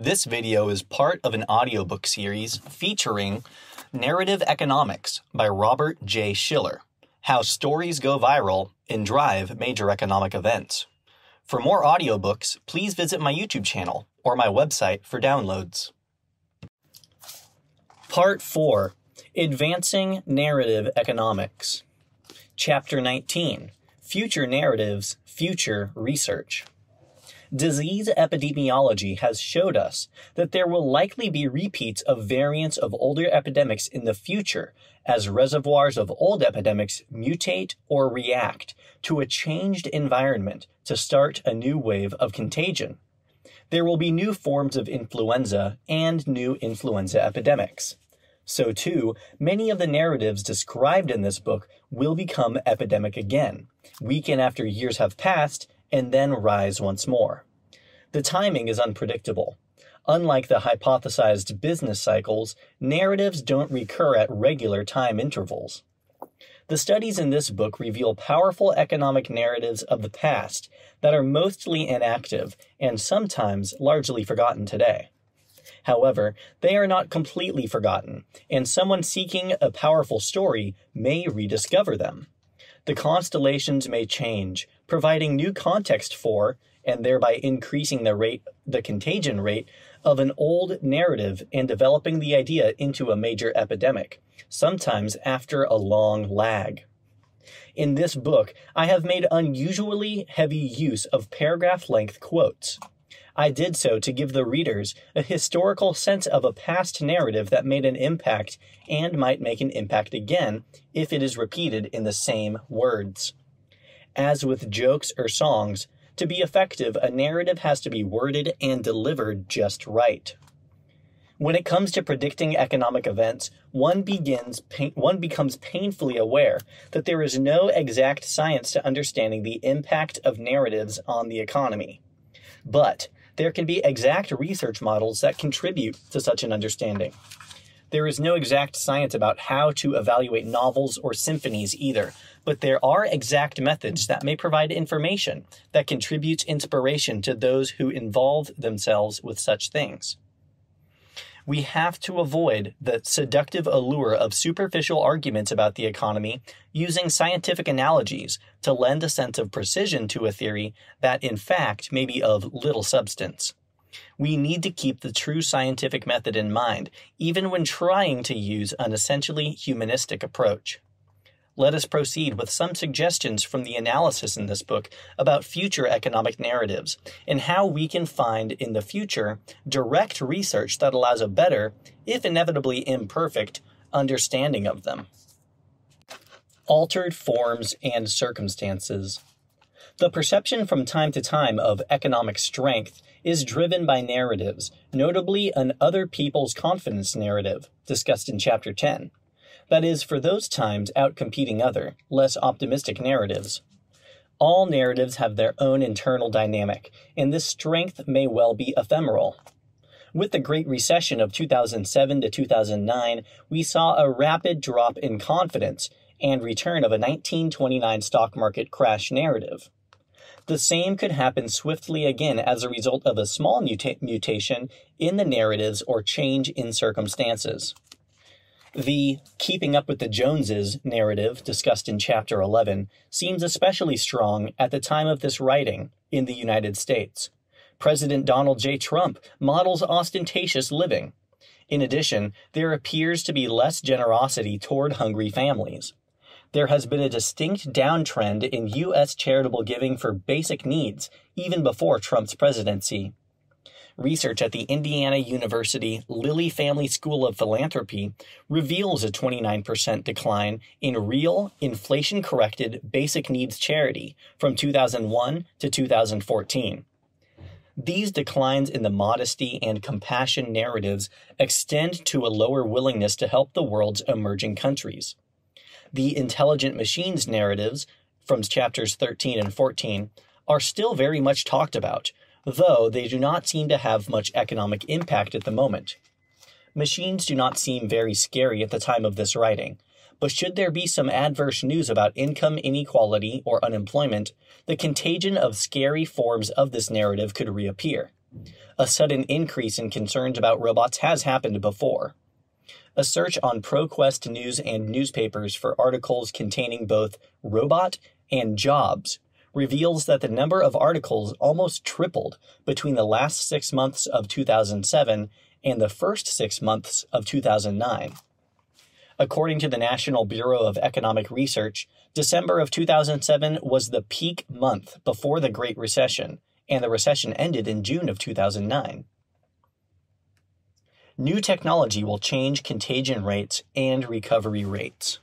This video is part of an audiobook series featuring Narrative Economics by Robert J. Shiller How Stories Go Viral and Drive Major Economic Events. For more audiobooks, please visit my YouTube channel or my website for downloads. Part 4 Advancing Narrative Economics. Chapter 19 Future Narratives, Future Research. Disease epidemiology has showed us that there will likely be repeats of variants of older epidemics in the future as reservoirs of old epidemics mutate or react to a changed environment to start a new wave of contagion. There will be new forms of influenza and new influenza epidemics. So, too, many of the narratives described in this book will become epidemic again, weaken after years have passed, and then rise once more. The timing is unpredictable. Unlike the hypothesized business cycles, narratives don't recur at regular time intervals. The studies in this book reveal powerful economic narratives of the past that are mostly inactive and sometimes largely forgotten today. However, they are not completely forgotten, and someone seeking a powerful story may rediscover them. The constellations may change, providing new context for, and thereby increasing the rate, the contagion rate of an old narrative and developing the idea into a major epidemic, sometimes after a long lag. In this book, I have made unusually heavy use of paragraph length quotes. I did so to give the readers a historical sense of a past narrative that made an impact and might make an impact again if it is repeated in the same words. As with jokes or songs, to be effective, a narrative has to be worded and delivered just right. When it comes to predicting economic events, one begins one becomes painfully aware that there is no exact science to understanding the impact of narratives on the economy. But there can be exact research models that contribute to such an understanding. There is no exact science about how to evaluate novels or symphonies either, but there are exact methods that may provide information that contributes inspiration to those who involve themselves with such things. We have to avoid the seductive allure of superficial arguments about the economy using scientific analogies to lend a sense of precision to a theory that, in fact, may be of little substance. We need to keep the true scientific method in mind, even when trying to use an essentially humanistic approach. Let us proceed with some suggestions from the analysis in this book about future economic narratives and how we can find in the future direct research that allows a better, if inevitably imperfect, understanding of them. Altered forms and circumstances. The perception from time to time of economic strength is driven by narratives, notably an other people's confidence narrative, discussed in Chapter 10. That is, for those times outcompeting other, less optimistic narratives. All narratives have their own internal dynamic, and this strength may well be ephemeral. With the Great Recession of 2007 to 2009, we saw a rapid drop in confidence and return of a 1929 stock market crash narrative. The same could happen swiftly again as a result of a small muta- mutation in the narratives or change in circumstances. The keeping up with the Joneses narrative discussed in chapter 11 seems especially strong at the time of this writing in the United States. President Donald J. Trump models ostentatious living. In addition, there appears to be less generosity toward hungry families there has been a distinct downtrend in U.S. charitable giving for basic needs even before Trump's presidency. Research at the Indiana University Lilly Family School of Philanthropy reveals a 29% decline in real, inflation corrected basic needs charity from 2001 to 2014. These declines in the modesty and compassion narratives extend to a lower willingness to help the world's emerging countries the intelligent machines narratives from chapters 13 and 14 are still very much talked about, though they do not seem to have much economic impact at the moment. Machines do not seem very scary at the time of this writing, but should there be some adverse news about income inequality or unemployment, the contagion of scary forms of this narrative could reappear. A sudden increase in concerns about robots has happened before. A search on ProQuest News and newspapers for articles containing both robot and jobs reveals that the number of articles almost tripled between the last six months of 2007 and the first six months of 2009. According to the National Bureau of Economic Research, December of 2007 was the peak month before the Great Recession, and the recession ended in June of 2009. New technology will change contagion rates and recovery rates.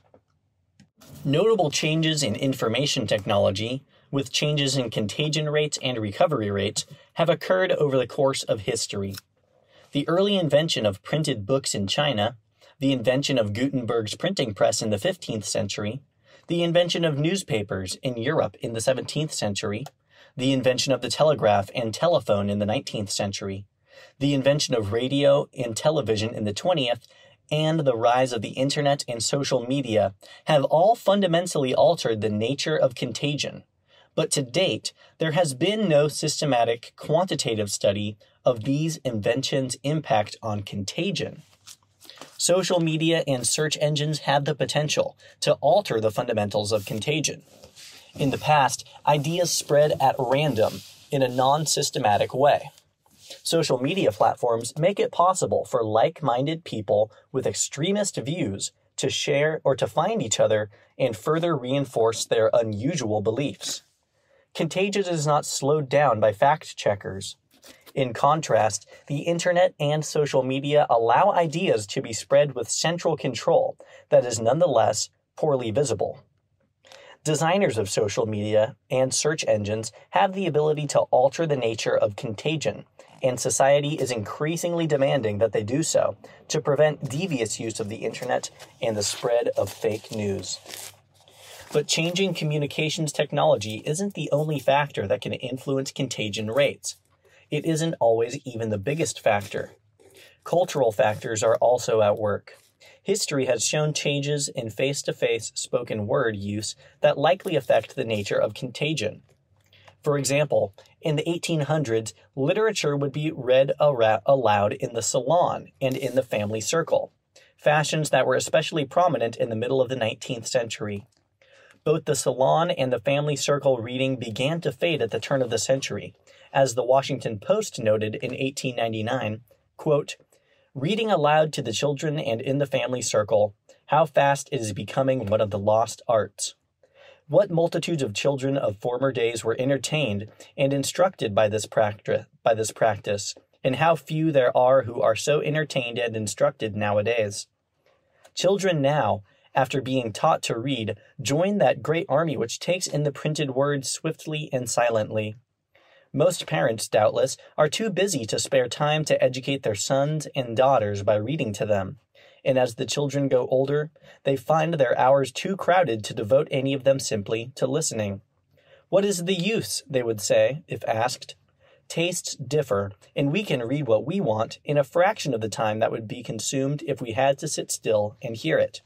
Notable changes in information technology, with changes in contagion rates and recovery rates, have occurred over the course of history. The early invention of printed books in China, the invention of Gutenberg's printing press in the 15th century, the invention of newspapers in Europe in the 17th century, the invention of the telegraph and telephone in the 19th century, the invention of radio and television in the 20th, and the rise of the internet and social media have all fundamentally altered the nature of contagion. But to date, there has been no systematic quantitative study of these inventions' impact on contagion. Social media and search engines have the potential to alter the fundamentals of contagion. In the past, ideas spread at random in a non systematic way. Social media platforms make it possible for like minded people with extremist views to share or to find each other and further reinforce their unusual beliefs. Contagion is not slowed down by fact checkers. In contrast, the internet and social media allow ideas to be spread with central control that is nonetheless poorly visible. Designers of social media and search engines have the ability to alter the nature of contagion and society is increasingly demanding that they do so to prevent devious use of the internet and the spread of fake news. But changing communications technology isn't the only factor that can influence contagion rates. It isn't always even the biggest factor. Cultural factors are also at work. History has shown changes in face to face spoken word use that likely affect the nature of contagion. For example, in the 1800s, literature would be read aloud in the salon and in the family circle, fashions that were especially prominent in the middle of the 19th century. Both the salon and the family circle reading began to fade at the turn of the century, as the Washington Post noted in 1899, quote, Reading aloud to the children and in the family circle, how fast it is becoming one of the lost arts. What multitudes of children of former days were entertained and instructed by this practice, by this practice, and how few there are who are so entertained and instructed nowadays. Children now, after being taught to read, join that great army which takes in the printed word swiftly and silently. Most parents, doubtless, are too busy to spare time to educate their sons and daughters by reading to them and as the children go older, they find their hours too crowded to devote any of them simply to listening. What is the use, they would say, if asked? Tastes differ, and we can read what we want in a fraction of the time that would be consumed if we had to sit still and hear it.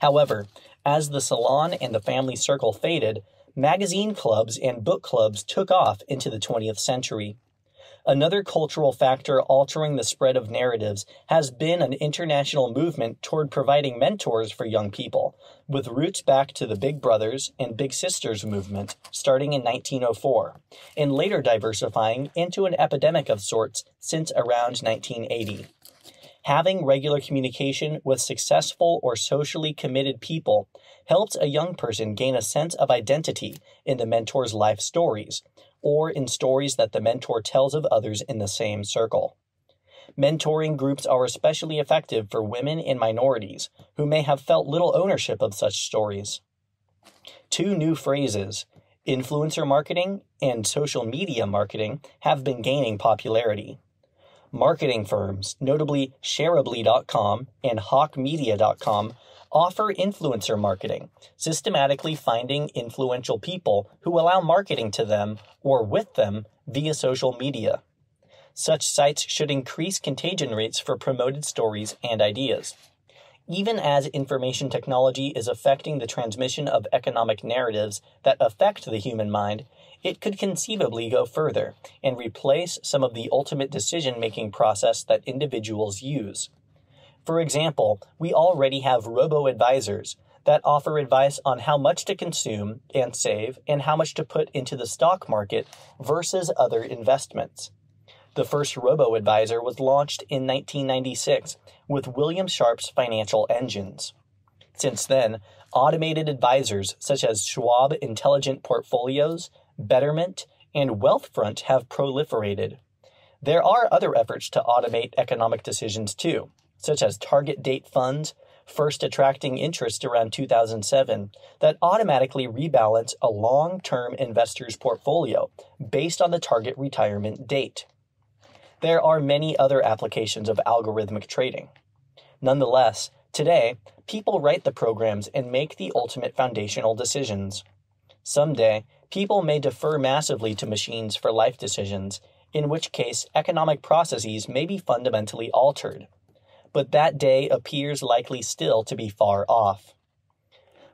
However, as the salon and the family circle faded, magazine clubs and book clubs took off into the 20th century. Another cultural factor altering the spread of narratives has been an international movement toward providing mentors for young people, with roots back to the Big Brothers and Big Sisters movement starting in 1904, and later diversifying into an epidemic of sorts since around 1980. Having regular communication with successful or socially committed people helps a young person gain a sense of identity in the mentor's life stories, or in stories that the mentor tells of others in the same circle. Mentoring groups are especially effective for women and minorities who may have felt little ownership of such stories. Two new phrases, influencer marketing and social media marketing, have been gaining popularity. Marketing firms, notably Shareably.com and HawkeMedia.com, offer influencer marketing, systematically finding influential people who allow marketing to them or with them via social media. Such sites should increase contagion rates for promoted stories and ideas. Even as information technology is affecting the transmission of economic narratives that affect the human mind, it could conceivably go further and replace some of the ultimate decision making process that individuals use. For example, we already have robo advisors that offer advice on how much to consume and save and how much to put into the stock market versus other investments. The first robo advisor was launched in 1996 with William Sharpe's financial engines. Since then, automated advisors such as Schwab Intelligent Portfolios, Betterment, and Wealthfront have proliferated. There are other efforts to automate economic decisions too, such as target date funds, first attracting interest around 2007, that automatically rebalance a long term investor's portfolio based on the target retirement date. There are many other applications of algorithmic trading. Nonetheless, today, people write the programs and make the ultimate foundational decisions. Someday, people may defer massively to machines for life decisions, in which case economic processes may be fundamentally altered. But that day appears likely still to be far off.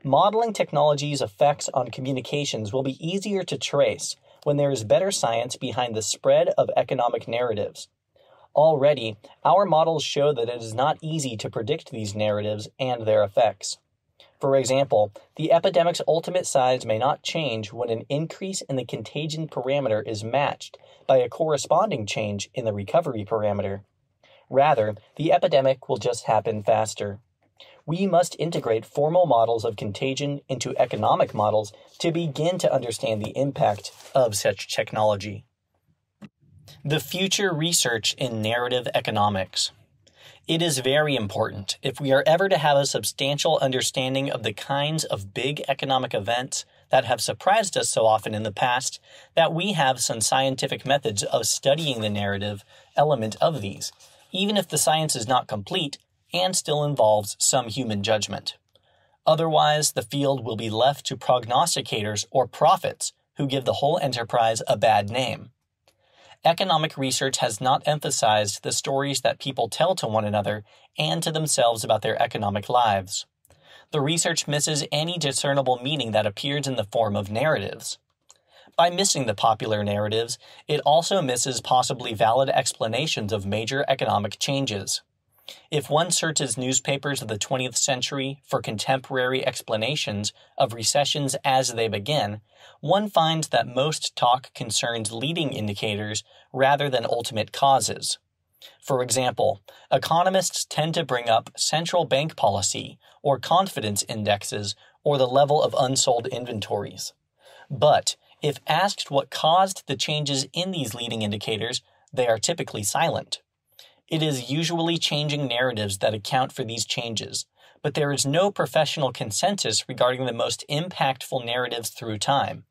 Modeling technology's effects on communications will be easier to trace when there is better science behind the spread of economic narratives. Already, our models show that it is not easy to predict these narratives and their effects. For example, the epidemic's ultimate size may not change when an increase in the contagion parameter is matched by a corresponding change in the recovery parameter. Rather, the epidemic will just happen faster. We must integrate formal models of contagion into economic models to begin to understand the impact of such technology. The future research in narrative economics. It is very important, if we are ever to have a substantial understanding of the kinds of big economic events that have surprised us so often in the past, that we have some scientific methods of studying the narrative element of these, even if the science is not complete and still involves some human judgment. Otherwise, the field will be left to prognosticators or prophets who give the whole enterprise a bad name economic research has not emphasized the stories that people tell to one another and to themselves about their economic lives. The research misses any discernible meaning that appears in the form of narratives. By missing the popular narratives, it also misses possibly valid explanations of major economic changes. If one searches newspapers of the 20th century for contemporary explanations of recessions as they begin, one finds that most talk concerns leading indicators rather than ultimate causes. For example, economists tend to bring up central bank policy or confidence indexes or the level of unsold inventories. But if asked what caused the changes in these leading indicators, they are typically silent. It is usually changing narratives that account for these changes, but there is no professional consensus regarding the most impactful narratives through time.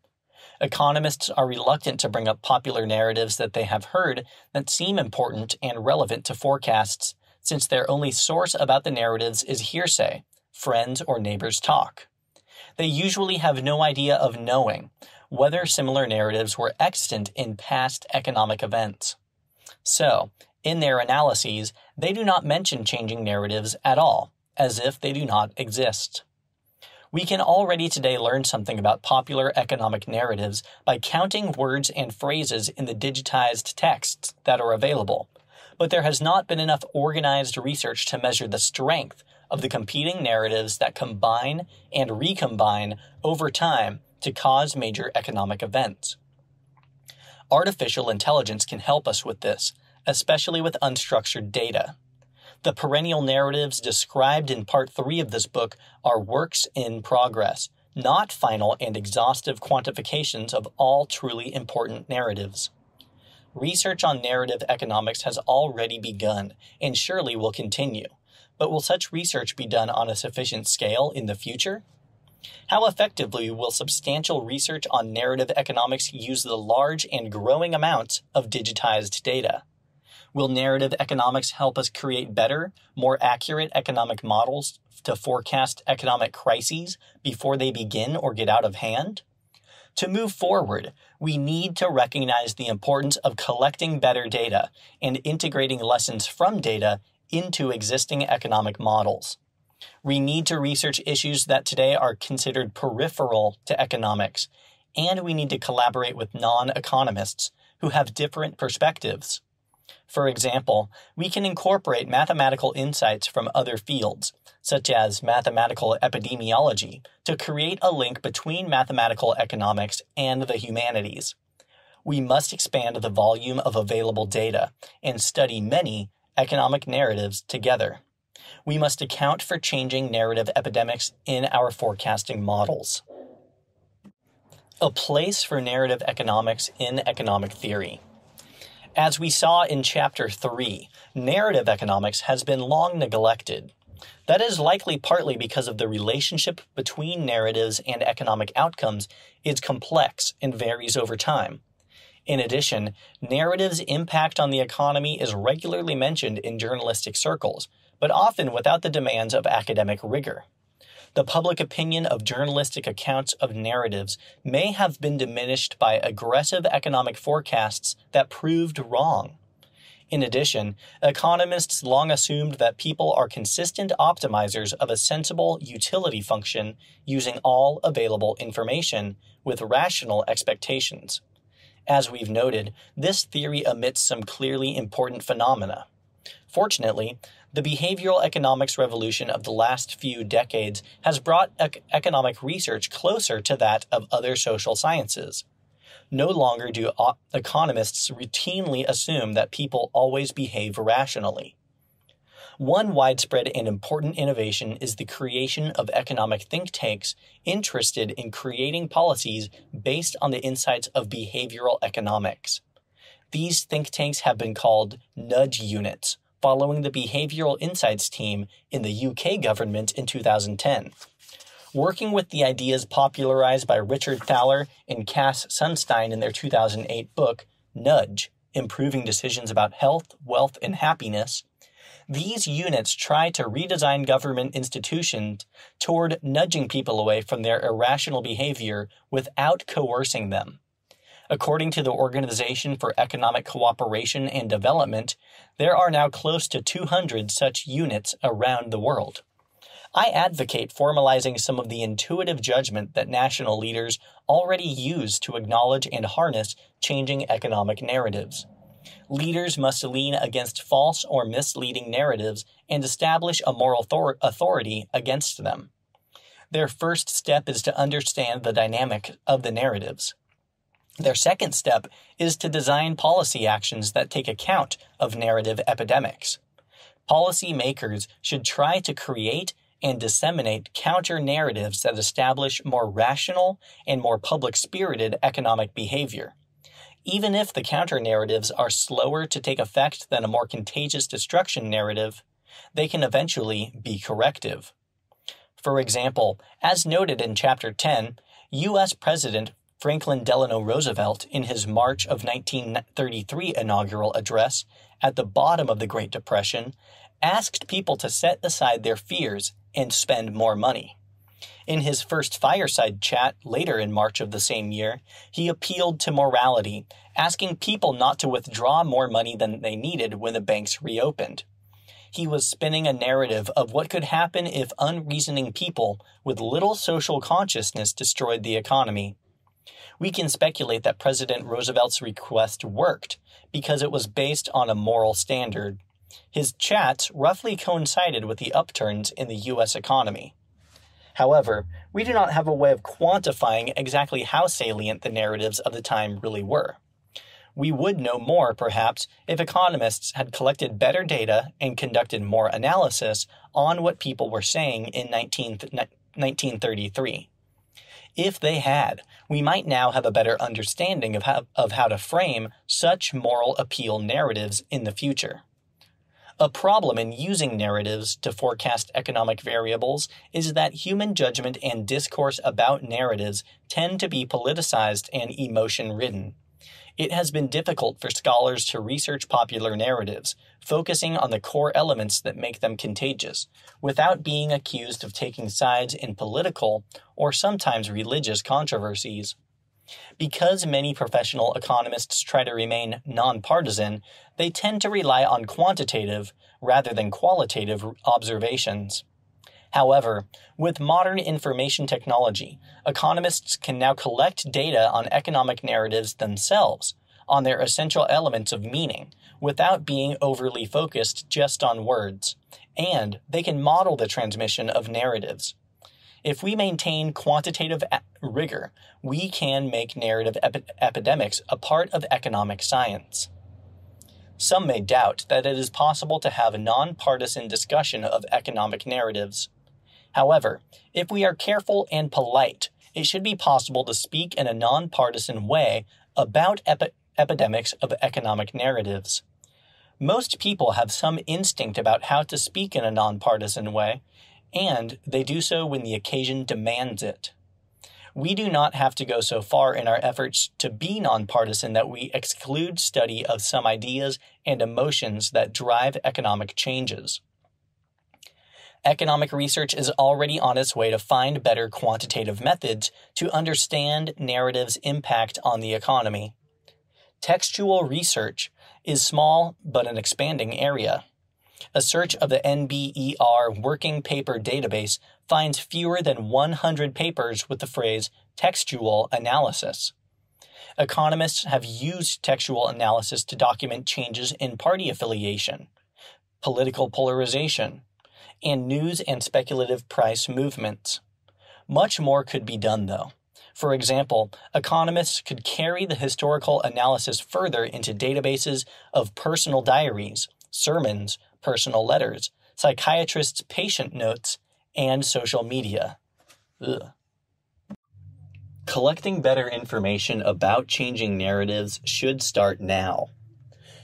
Economists are reluctant to bring up popular narratives that they have heard that seem important and relevant to forecasts, since their only source about the narratives is hearsay, friends or neighbors talk. They usually have no idea of knowing whether similar narratives were extant in past economic events. So, in their analyses, they do not mention changing narratives at all, as if they do not exist. We can already today learn something about popular economic narratives by counting words and phrases in the digitized texts that are available, but there has not been enough organized research to measure the strength of the competing narratives that combine and recombine over time to cause major economic events. Artificial intelligence can help us with this especially with unstructured data. The perennial narratives described in part 3 of this book are works in progress, not final and exhaustive quantifications of all truly important narratives. Research on narrative economics has already begun and surely will continue. But will such research be done on a sufficient scale in the future? How effectively will substantial research on narrative economics use the large and growing amounts of digitized data? Will narrative economics help us create better, more accurate economic models to forecast economic crises before they begin or get out of hand? To move forward, we need to recognize the importance of collecting better data and integrating lessons from data into existing economic models. We need to research issues that today are considered peripheral to economics and we need to collaborate with non economists who have different perspectives. For example, we can incorporate mathematical insights from other fields, such as mathematical epidemiology, to create a link between mathematical economics and the humanities. We must expand the volume of available data and study many economic narratives together. We must account for changing narrative epidemics in our forecasting models. A place for narrative economics in economic theory. As we saw in Chapter 3, narrative economics has been long neglected. That is likely partly because of the relationship between narratives and economic outcomes is complex and varies over time. In addition, narratives' impact on the economy is regularly mentioned in journalistic circles, but often without the demands of academic rigor. The public opinion of journalistic accounts of narratives may have been diminished by aggressive economic forecasts that proved wrong. In addition, economists long assumed that people are consistent optimizers of a sensible utility function using all available information with rational expectations. As we've noted, this theory omits some clearly important phenomena. Fortunately, the behavioral economics revolution of the last few decades has brought ec- economic research closer to that of other social sciences. No longer do economists routinely assume that people always behave rationally. One widespread and important innovation is the creation of economic think tanks interested in creating policies based on the insights of behavioral economics. These think tanks have been called nudge units, following the Behavioral Insights team in the UK government in 2010. Working with the ideas popularized by Richard Thaler and Cass Sunstein in their 2008 book, Nudge Improving Decisions About Health, Wealth, and Happiness, these units try to redesign government institutions toward nudging people away from their irrational behavior without coercing them. According to the Organization for Economic Cooperation and Development, there are now close to 200 such units around the world. I advocate formalizing some of the intuitive judgment that national leaders already use to acknowledge and harness changing economic narratives. Leaders must lean against false or misleading narratives and establish a moral authority against them. Their first step is to understand the dynamic of the narratives. Their second step is to design policy actions that take account of narrative epidemics. Policymakers should try to create and disseminate counter narratives that establish more rational and more public spirited economic behavior. Even if the counter narratives are slower to take effect than a more contagious destruction narrative, they can eventually be corrective. For example, as noted in Chapter 10, U.S. President Franklin Delano Roosevelt, in his March of 1933 inaugural address at the bottom of the Great Depression, asked people to set aside their fears and spend more money. In his first fireside chat later in March of the same year, he appealed to morality, asking people not to withdraw more money than they needed when the banks reopened. He was spinning a narrative of what could happen if unreasoning people with little social consciousness destroyed the economy we can speculate that President Roosevelt's request worked because it was based on a moral standard. His chats roughly coincided with the upturns in the U.S. economy. However, we do not have a way of quantifying exactly how salient the narratives of the time really were. We would know more, perhaps, if economists had collected better data and conducted more analysis on what people were saying in 19, 1933. If they had, we might now have a better understanding of how, of how to frame such moral appeal narratives in the future. A problem in using narratives to forecast economic variables is that human judgment and discourse about narratives tend to be politicized and emotion ridden it has been difficult for scholars to research popular narratives, focusing on the core elements that make them contagious, without being accused of taking sides in political or sometimes religious controversies. Because many professional economists try to remain nonpartisan, they tend to rely on quantitative rather than qualitative observations. However, with modern information technology, economists can now collect data on economic narratives themselves, on their essential elements of meaning, without being overly focused just on words, and they can model the transmission of narratives. If we maintain quantitative rigor, we can make narrative epi- epidemics a part of economic science. Some may doubt that it is possible to have a nonpartisan discussion of economic narratives. However, if we are careful and polite, it should be possible to speak in a nonpartisan way about epi- epidemics of economic narratives. Most people have some instinct about how to speak in a nonpartisan way, and they do so when the occasion demands it. We do not have to go so far in our efforts to be nonpartisan that we exclude study of some ideas and emotions that drive economic changes. Economic research is already on its way to find better quantitative methods to understand narratives' impact on the economy. Textual research is small but an expanding area. A search of the NBER Working Paper Database finds fewer than 100 papers with the phrase textual analysis. Economists have used textual analysis to document changes in party affiliation, political polarization, and news and speculative price movements. Much more could be done, though. For example, economists could carry the historical analysis further into databases of personal diaries, sermons, personal letters, psychiatrists' patient notes, and social media. Ugh. Collecting better information about changing narratives should start now.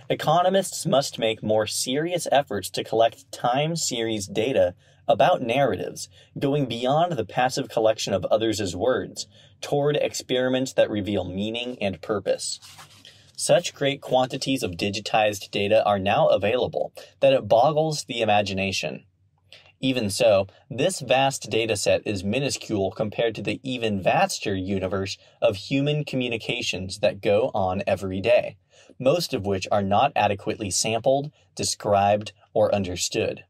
Economists must make more serious efforts to collect time series data about narratives, going beyond the passive collection of others' words toward experiments that reveal meaning and purpose. Such great quantities of digitized data are now available that it boggles the imagination. Even so, this vast dataset is minuscule compared to the even vaster universe of human communications that go on every day, most of which are not adequately sampled, described, or understood.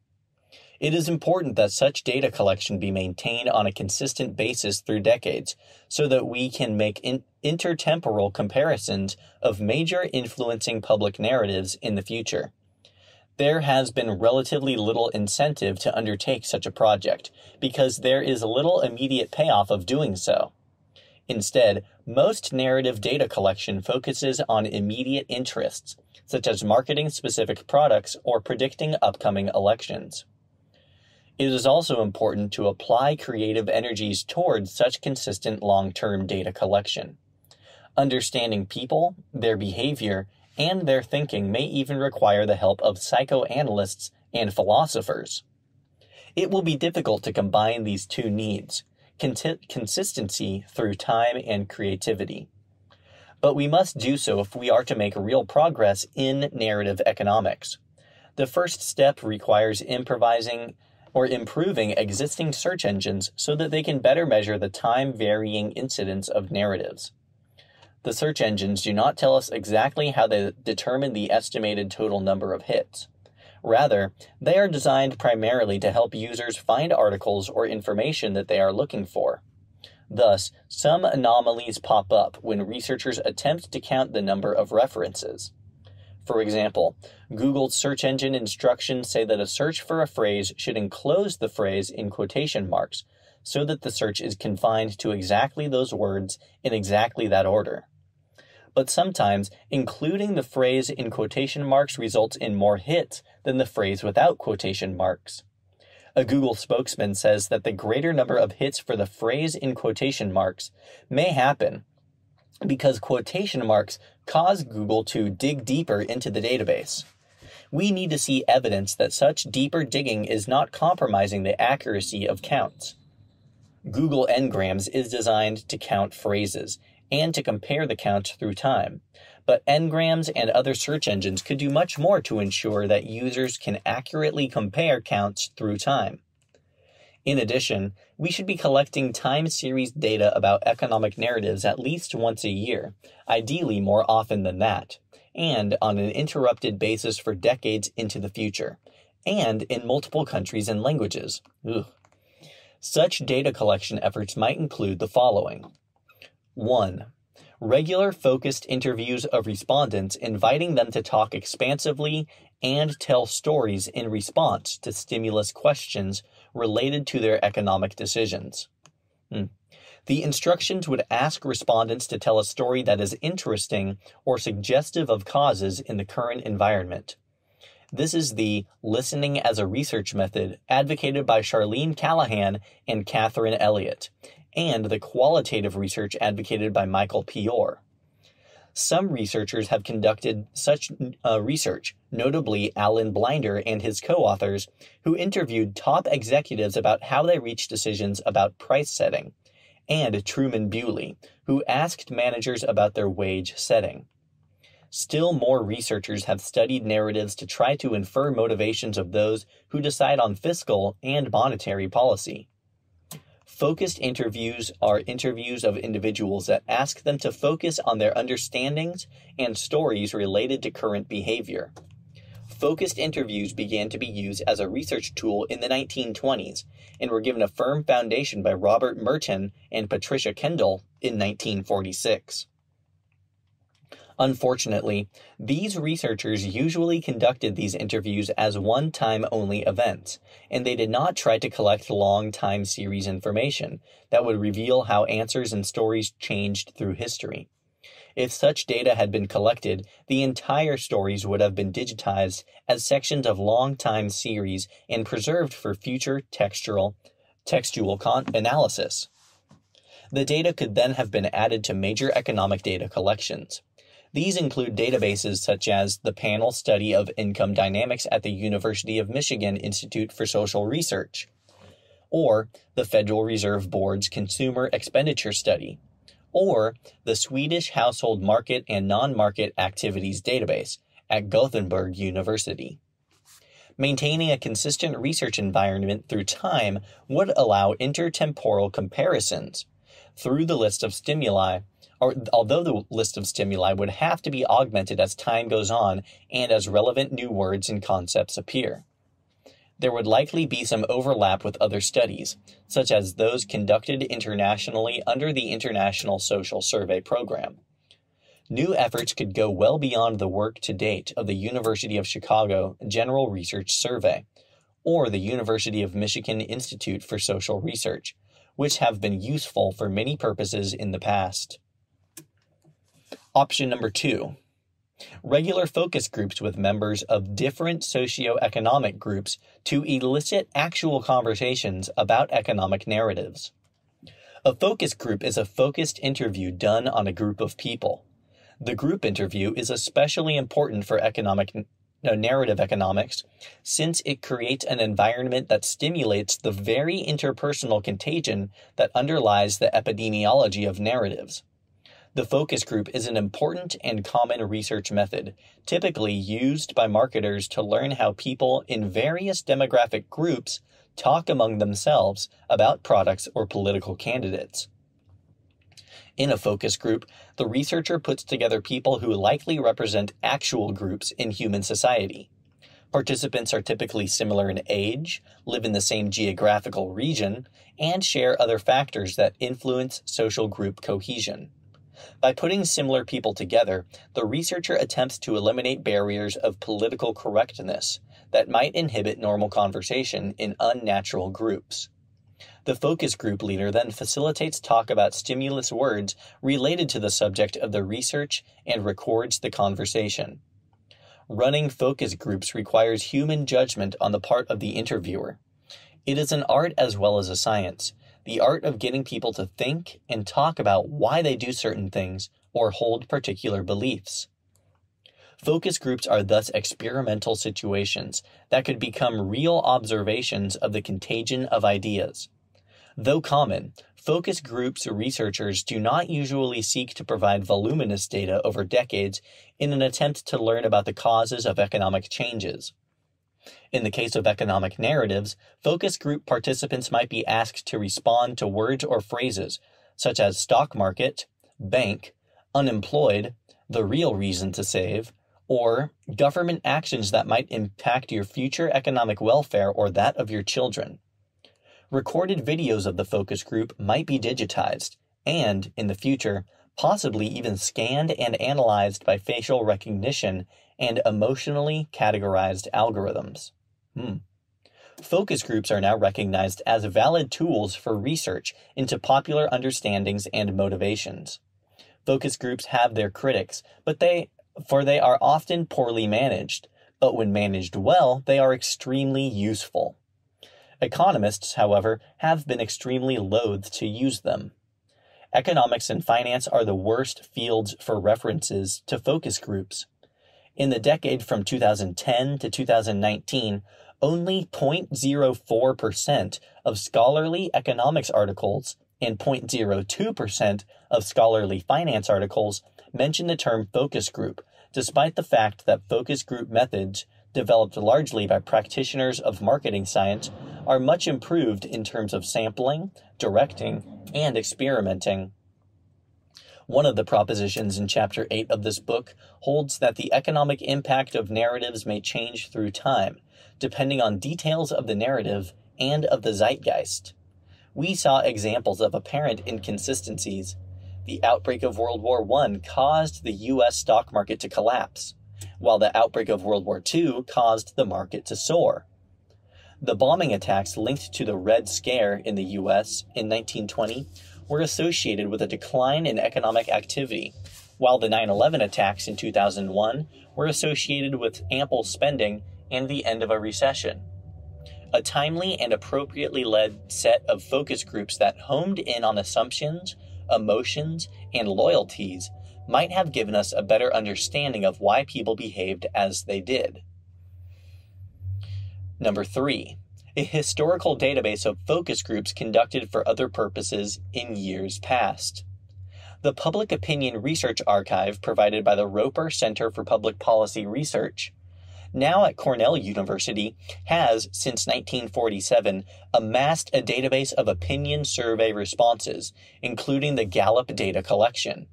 It is important that such data collection be maintained on a consistent basis through decades so that we can make in- intertemporal comparisons of major influencing public narratives in the future. There has been relatively little incentive to undertake such a project because there is little immediate payoff of doing so. Instead, most narrative data collection focuses on immediate interests, such as marketing specific products or predicting upcoming elections. It is also important to apply creative energies towards such consistent long term data collection. Understanding people, their behavior, and their thinking may even require the help of psychoanalysts and philosophers. It will be difficult to combine these two needs consistency through time and creativity. But we must do so if we are to make real progress in narrative economics. The first step requires improvising or improving existing search engines so that they can better measure the time varying incidence of narratives. The search engines do not tell us exactly how they determine the estimated total number of hits. Rather, they are designed primarily to help users find articles or information that they are looking for. Thus, some anomalies pop up when researchers attempt to count the number of references. For example, Google's search engine instructions say that a search for a phrase should enclose the phrase in quotation marks so that the search is confined to exactly those words in exactly that order. But sometimes including the phrase in quotation marks results in more hits than the phrase without quotation marks. A Google spokesman says that the greater number of hits for the phrase in quotation marks may happen because quotation marks cause Google to dig deeper into the database. We need to see evidence that such deeper digging is not compromising the accuracy of counts. Google Ngrams is designed to count phrases and to compare the counts through time, but Ngrams and other search engines could do much more to ensure that users can accurately compare counts through time. In addition, we should be collecting time series data about economic narratives at least once a year, ideally more often than that, and on an interrupted basis for decades into the future, and in multiple countries and languages. Ugh. Such data collection efforts might include the following 1. Regular focused interviews of respondents inviting them to talk expansively and tell stories in response to stimulus questions related to their economic decisions. Hmm. The instructions would ask respondents to tell a story that is interesting or suggestive of causes in the current environment. This is the listening as a research method advocated by Charlene Callahan and Catherine Elliott, and the qualitative research advocated by Michael Piore. Some researchers have conducted such uh, research, notably Alan Blinder and his co authors, who interviewed top executives about how they reach decisions about price setting, and Truman Bewley, who asked managers about their wage setting. Still more researchers have studied narratives to try to infer motivations of those who decide on fiscal and monetary policy. Focused interviews are interviews of individuals that ask them to focus on their understandings and stories related to current behavior. Focused interviews began to be used as a research tool in the 1920s and were given a firm foundation by Robert Merton and Patricia Kendall in 1946. Unfortunately, these researchers usually conducted these interviews as one time only events, and they did not try to collect long time series information that would reveal how answers and stories changed through history. If such data had been collected, the entire stories would have been digitized as sections of long time series and preserved for future textual, textual con- analysis. The data could then have been added to major economic data collections. These include databases such as the Panel Study of Income Dynamics at the University of Michigan Institute for Social Research, or the Federal Reserve Board's Consumer Expenditure Study, or the Swedish Household Market and Non-Market Activities Database at Gothenburg University. Maintaining a consistent research environment through time would allow intertemporal comparisons through the list of stimuli or, although the list of stimuli would have to be augmented as time goes on and as relevant new words and concepts appear. There would likely be some overlap with other studies, such as those conducted internationally under the International Social Survey Program. New efforts could go well beyond the work to date of the University of Chicago General Research Survey or the University of Michigan Institute for Social Research, which have been useful for many purposes in the past. Option number two regular focus groups with members of different socioeconomic groups to elicit actual conversations about economic narratives. A focus group is a focused interview done on a group of people. The group interview is especially important for economic no, narrative economics since it creates an environment that stimulates the very interpersonal contagion that underlies the epidemiology of narratives. The focus group is an important and common research method, typically used by marketers to learn how people in various demographic groups talk among themselves about products or political candidates. In a focus group, the researcher puts together people who likely represent actual groups in human society. Participants are typically similar in age, live in the same geographical region, and share other factors that influence social group cohesion. By putting similar people together, the researcher attempts to eliminate barriers of political correctness that might inhibit normal conversation in unnatural groups. The focus group leader then facilitates talk about stimulus words related to the subject of the research and records the conversation. Running focus groups requires human judgment on the part of the interviewer. It is an art as well as a science, the art of getting people to think and talk about why they do certain things or hold particular beliefs. Focus groups are thus experimental situations that could become real observations of the contagion of ideas. Though common, focus groups researchers do not usually seek to provide voluminous data over decades in an attempt to learn about the causes of economic changes. In the case of economic narratives, focus group participants might be asked to respond to words or phrases such as stock market, bank, unemployed, the real reason to save, or government actions that might impact your future economic welfare or that of your children. Recorded videos of the focus group might be digitized and, in the future, possibly even scanned and analyzed by facial recognition and emotionally categorized algorithms. Hmm. Focus groups are now recognized as valid tools for research into popular understandings and motivations. Focus groups have their critics, but they for they are often poorly managed, but when managed well, they are extremely useful. Economists, however, have been extremely loath to use them. Economics and finance are the worst fields for references to focus groups. In the decade from 2010 to 2019, only 0.04% of scholarly economics articles and 0.02% of scholarly finance articles mention the term focus group, despite the fact that focus group methods, developed largely by practitioners of marketing science, are much improved in terms of sampling, directing, and experimenting. One of the propositions in Chapter 8 of this book holds that the economic impact of narratives may change through time, depending on details of the narrative and of the zeitgeist. We saw examples of apparent inconsistencies. The outbreak of World War I caused the U.S. stock market to collapse, while the outbreak of World War II caused the market to soar. The bombing attacks linked to the Red Scare in the U.S. in 1920 were associated with a decline in economic activity, while the 9 11 attacks in 2001 were associated with ample spending and the end of a recession. A timely and appropriately led set of focus groups that homed in on assumptions, emotions, and loyalties might have given us a better understanding of why people behaved as they did. Number three, a historical database of focus groups conducted for other purposes in years past. The Public Opinion Research Archive provided by the Roper Center for Public Policy Research, now at Cornell University, has, since 1947, amassed a database of opinion survey responses, including the Gallup data collection.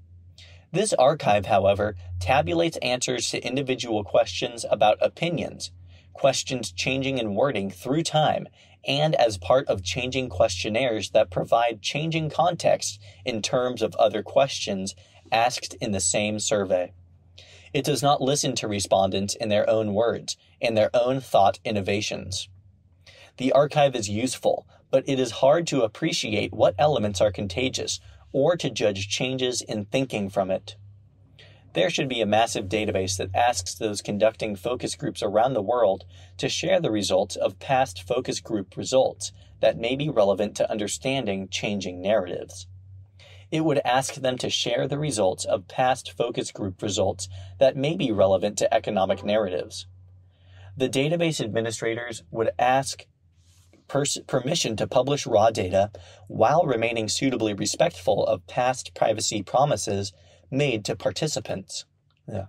This archive, however, tabulates answers to individual questions about opinions, questions changing in wording through time, and as part of changing questionnaires that provide changing context in terms of other questions asked in the same survey. It does not listen to respondents in their own words, and their own thought innovations. The archive is useful, but it is hard to appreciate what elements are contagious or to judge changes in thinking from it. There should be a massive database that asks those conducting focus groups around the world to share the results of past focus group results that may be relevant to understanding changing narratives. It would ask them to share the results of past focus group results that may be relevant to economic narratives. The database administrators would ask pers- permission to publish raw data while remaining suitably respectful of past privacy promises made to participants. Yeah.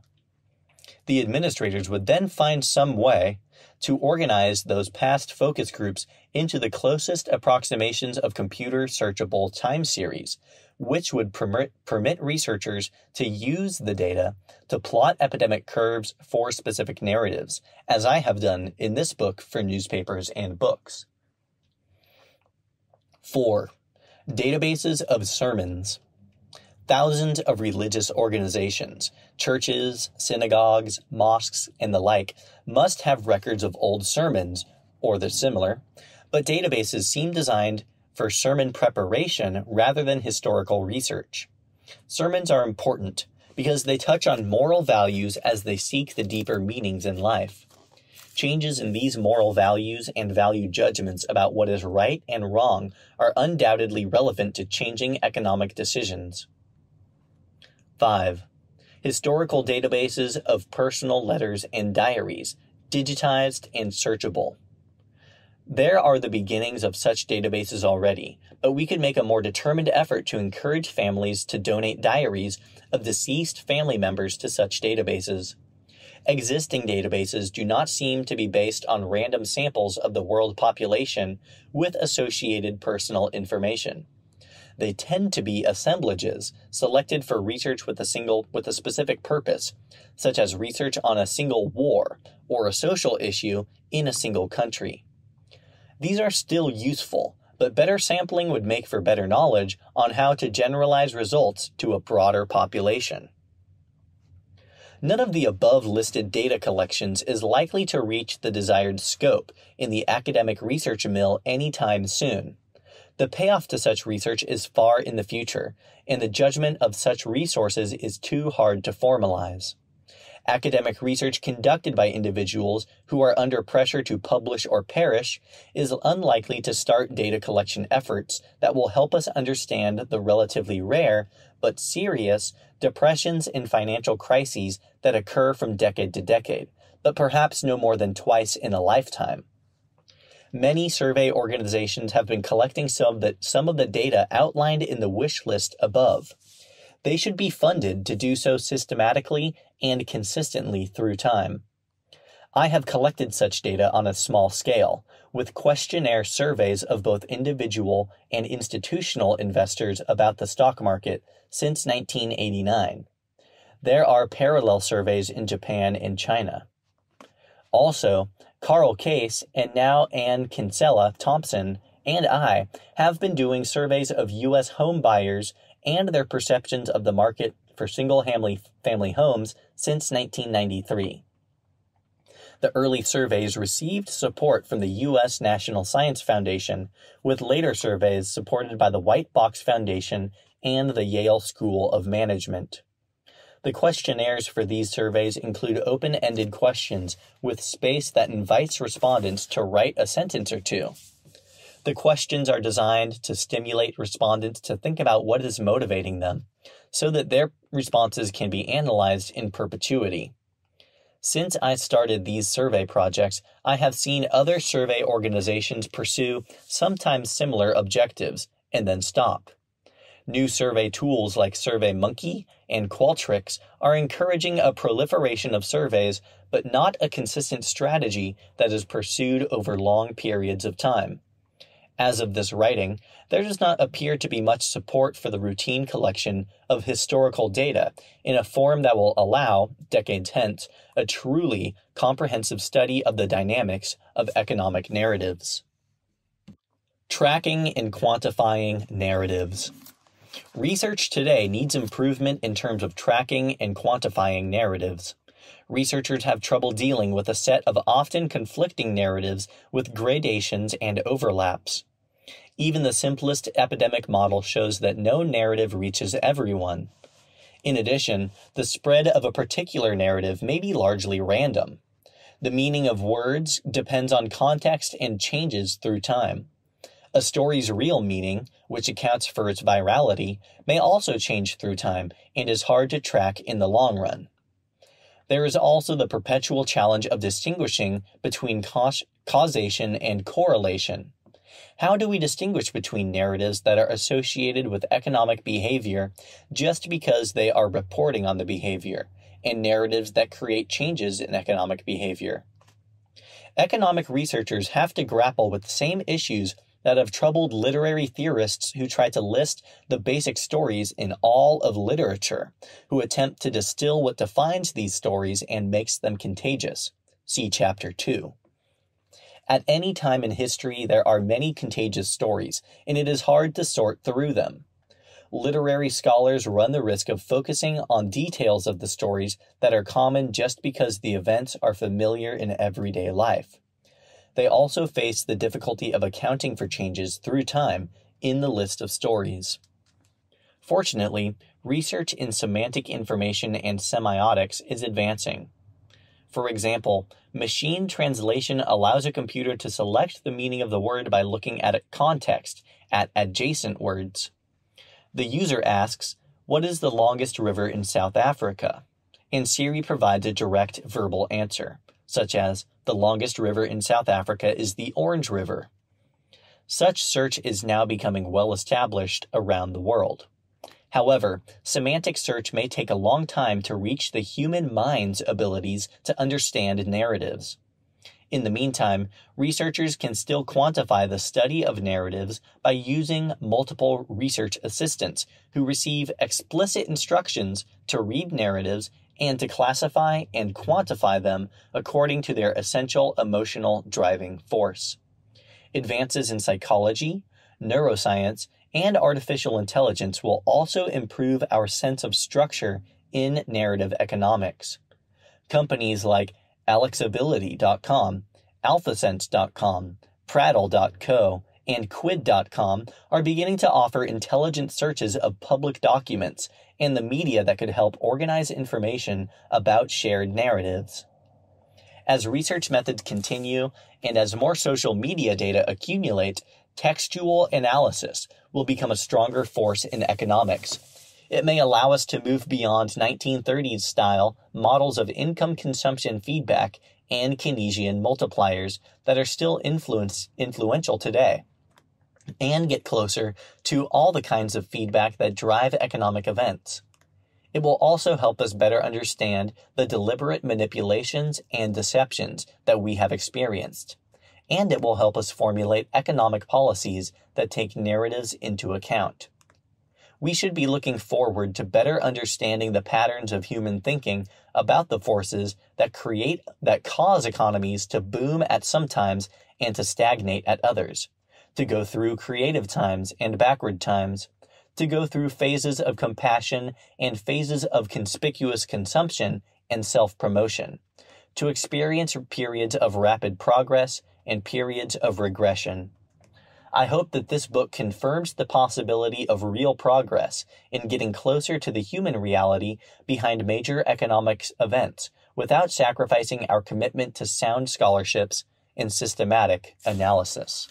The administrators would then find some way to organize those past focus groups into the closest approximations of computer searchable time series, which would permit, permit researchers to use the data to plot epidemic curves for specific narratives, as I have done in this book for newspapers and books. 4. Databases of sermons. Thousands of religious organizations, churches, synagogues, mosques, and the like must have records of old sermons, or the similar, but databases seem designed for sermon preparation rather than historical research. Sermons are important because they touch on moral values as they seek the deeper meanings in life. Changes in these moral values and value judgments about what is right and wrong are undoubtedly relevant to changing economic decisions. 5. Historical databases of personal letters and diaries, digitized and searchable. There are the beginnings of such databases already, but we could make a more determined effort to encourage families to donate diaries of deceased family members to such databases. Existing databases do not seem to be based on random samples of the world population with associated personal information. They tend to be assemblages selected for research with a single with a specific purpose, such as research on a single war or a social issue in a single country. These are still useful, but better sampling would make for better knowledge on how to generalize results to a broader population. None of the above listed data collections is likely to reach the desired scope in the academic research mill anytime soon. The payoff to such research is far in the future, and the judgment of such resources is too hard to formalize. Academic research conducted by individuals who are under pressure to publish or perish is unlikely to start data collection efforts that will help us understand the relatively rare but serious depressions and financial crises that occur from decade to decade, but perhaps no more than twice in a lifetime. Many survey organizations have been collecting some of the, some of the data outlined in the wish list above. They should be funded to do so systematically and consistently through time. I have collected such data on a small scale, with questionnaire surveys of both individual and institutional investors about the stock market since 1989. There are parallel surveys in Japan and China. Also, Karl Case and now Anne Kinsella Thomas and I have been doing surveys of U.S. home buyers and their perceptions of the market for single family homes since 1993. The early surveys received support from the U.S. National Science Foundation, with later surveys supported by the White Box Foundation and the Yale School of Management. The questionnaires for these surveys include open ended questions with space that invites respondents to write a sentence or two. The questions are designed to stimulate respondents to think about what is motivating them so that their responses can be analyzed in perpetuity. Since I started these survey projects, I have seen other survey organizations pursue sometimes similar objectives and then stop. New survey tools like SurveyMonkey and Qualtrics are encouraging a proliferation of surveys, but not a consistent strategy that is pursued over long periods of time. As of this writing, there does not appear to be much support for the routine collection of historical data in a form that will allow, decades hence, a truly comprehensive study of the dynamics of economic narratives. Tracking and quantifying narratives. Research today needs improvement in terms of tracking and quantifying narratives. Researchers have trouble dealing with a set of often conflicting narratives with gradations and overlaps. Even the simplest epidemic model shows that no narrative reaches everyone. In addition, the spread of a particular narrative may be largely random. The meaning of words depends on context and changes through time. A story's real meaning, which accounts for its virality, may also change through time and is hard to track in the long run. There is also the perpetual challenge of distinguishing between causation and correlation. How do we distinguish between narratives that are associated with economic behavior just because they are reporting on the behavior and narratives that create changes in economic behavior? Economic researchers have to grapple with the same issues that have troubled literary theorists who try to list the basic stories in all of literature, who attempt to distill what defines these stories and makes them contagious. See Chapter 2. At any time in history, there are many contagious stories, and it is hard to sort through them. Literary scholars run the risk of focusing on details of the stories that are common just because the events are familiar in everyday life. They also face the difficulty of accounting for changes through time in the list of stories. Fortunately, research in semantic information and semiotics is advancing. For example, machine translation allows a computer to select the meaning of the word by looking at a context, at adjacent words. The user asks, What is the longest river in South Africa? And Siri provides a direct verbal answer, such as, The longest river in South Africa is the Orange River. Such search is now becoming well established around the world. However, semantic search may take a long time to reach the human mind's abilities to understand narratives. In the meantime, researchers can still quantify the study of narratives by using multiple research assistants who receive explicit instructions to read narratives and to classify and quantify them according to their essential emotional driving force. Advances in psychology, neuroscience, and artificial intelligence will also improve our sense of structure in narrative economics. Companies like AlexAbility.com, AlphaSense.com, Prattle.co, and Quid.com are beginning to offer intelligent searches of public documents and the media that could help organize information about shared narratives. As research methods continue and as more social media data accumulate, textual analysis will become a stronger force in economics. It may allow us to move beyond 1930s style models of income consumption feedback and Keynesian multipliers that are still influence, influential today, and get closer to all the kinds of feedback that drive economic events. It will also help us better understand the deliberate manipulations and deceptions that we have experienced and it will help us formulate economic policies that take narratives into account. We should be looking forward to better understanding the patterns of human thinking about the forces that create that cause economies to boom at some times and to stagnate at others, to go through creative times and backward times, to go through phases of compassion and phases of conspicuous consumption and self promotion, to experience periods of rapid progress and periods of regression. I hope that this book confirms the possibility of real progress in getting closer to the human reality behind major economic events without sacrificing our commitment to sound scholarships and systematic analysis.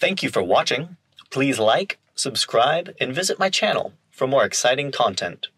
Thank you for watching. Please like, subscribe, and visit my channel for more exciting content.